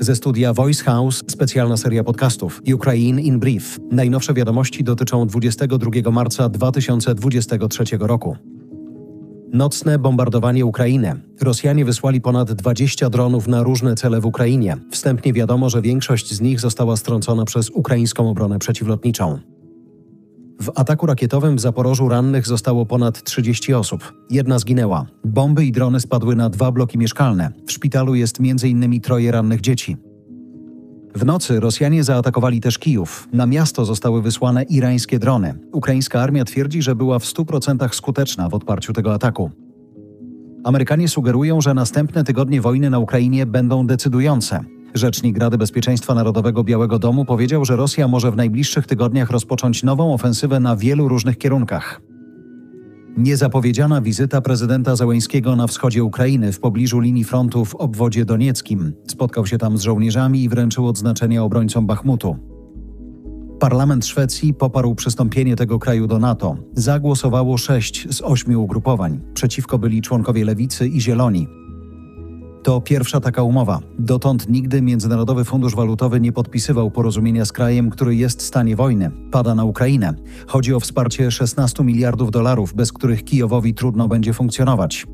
Ze studia Voice House specjalna seria podcastów Ukraine in Brief. Najnowsze wiadomości dotyczą 22 marca 2023 roku. Nocne bombardowanie Ukrainy. Rosjanie wysłali ponad 20 dronów na różne cele w Ukrainie. Wstępnie wiadomo, że większość z nich została strącona przez ukraińską obronę przeciwlotniczą. W ataku rakietowym w Zaporożu rannych zostało ponad 30 osób. Jedna zginęła. Bomby i drony spadły na dwa bloki mieszkalne. W szpitalu jest m.in. troje rannych dzieci. W nocy Rosjanie zaatakowali też Kijów. Na miasto zostały wysłane irańskie drony. Ukraińska armia twierdzi, że była w 100% skuteczna w odparciu tego ataku. Amerykanie sugerują, że następne tygodnie wojny na Ukrainie będą decydujące. Rzecznik Rady Bezpieczeństwa Narodowego Białego Domu powiedział, że Rosja może w najbliższych tygodniach rozpocząć nową ofensywę na wielu różnych kierunkach. Niezapowiedziana wizyta prezydenta Załęskiego na wschodzie Ukrainy w pobliżu linii frontu w obwodzie donieckim. Spotkał się tam z żołnierzami i wręczył odznaczenia obrońcom Bachmutu. Parlament Szwecji poparł przystąpienie tego kraju do NATO. Zagłosowało sześć z ośmiu ugrupowań. Przeciwko byli członkowie Lewicy i Zieloni. To pierwsza taka umowa. Dotąd nigdy Międzynarodowy Fundusz Walutowy nie podpisywał porozumienia z krajem, który jest w stanie wojny. Pada na Ukrainę. Chodzi o wsparcie 16 miliardów dolarów, bez których Kijowowi trudno będzie funkcjonować.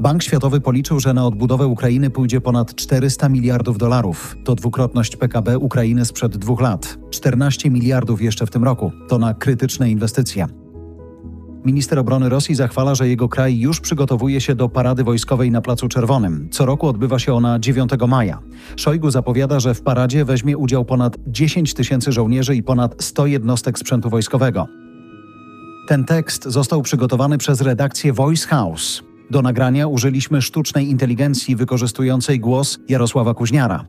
Bank Światowy policzył, że na odbudowę Ukrainy pójdzie ponad 400 miliardów dolarów. To dwukrotność PKB Ukrainy sprzed dwóch lat. 14 miliardów jeszcze w tym roku. To na krytyczne inwestycje. Minister obrony Rosji zachwala, że jego kraj już przygotowuje się do parady wojskowej na Placu Czerwonym. Co roku odbywa się ona 9 maja. Szojgu zapowiada, że w paradzie weźmie udział ponad 10 tysięcy żołnierzy i ponad 100 jednostek sprzętu wojskowego. Ten tekst został przygotowany przez redakcję Voice House. Do nagrania użyliśmy sztucznej inteligencji wykorzystującej głos Jarosława Kuźniara.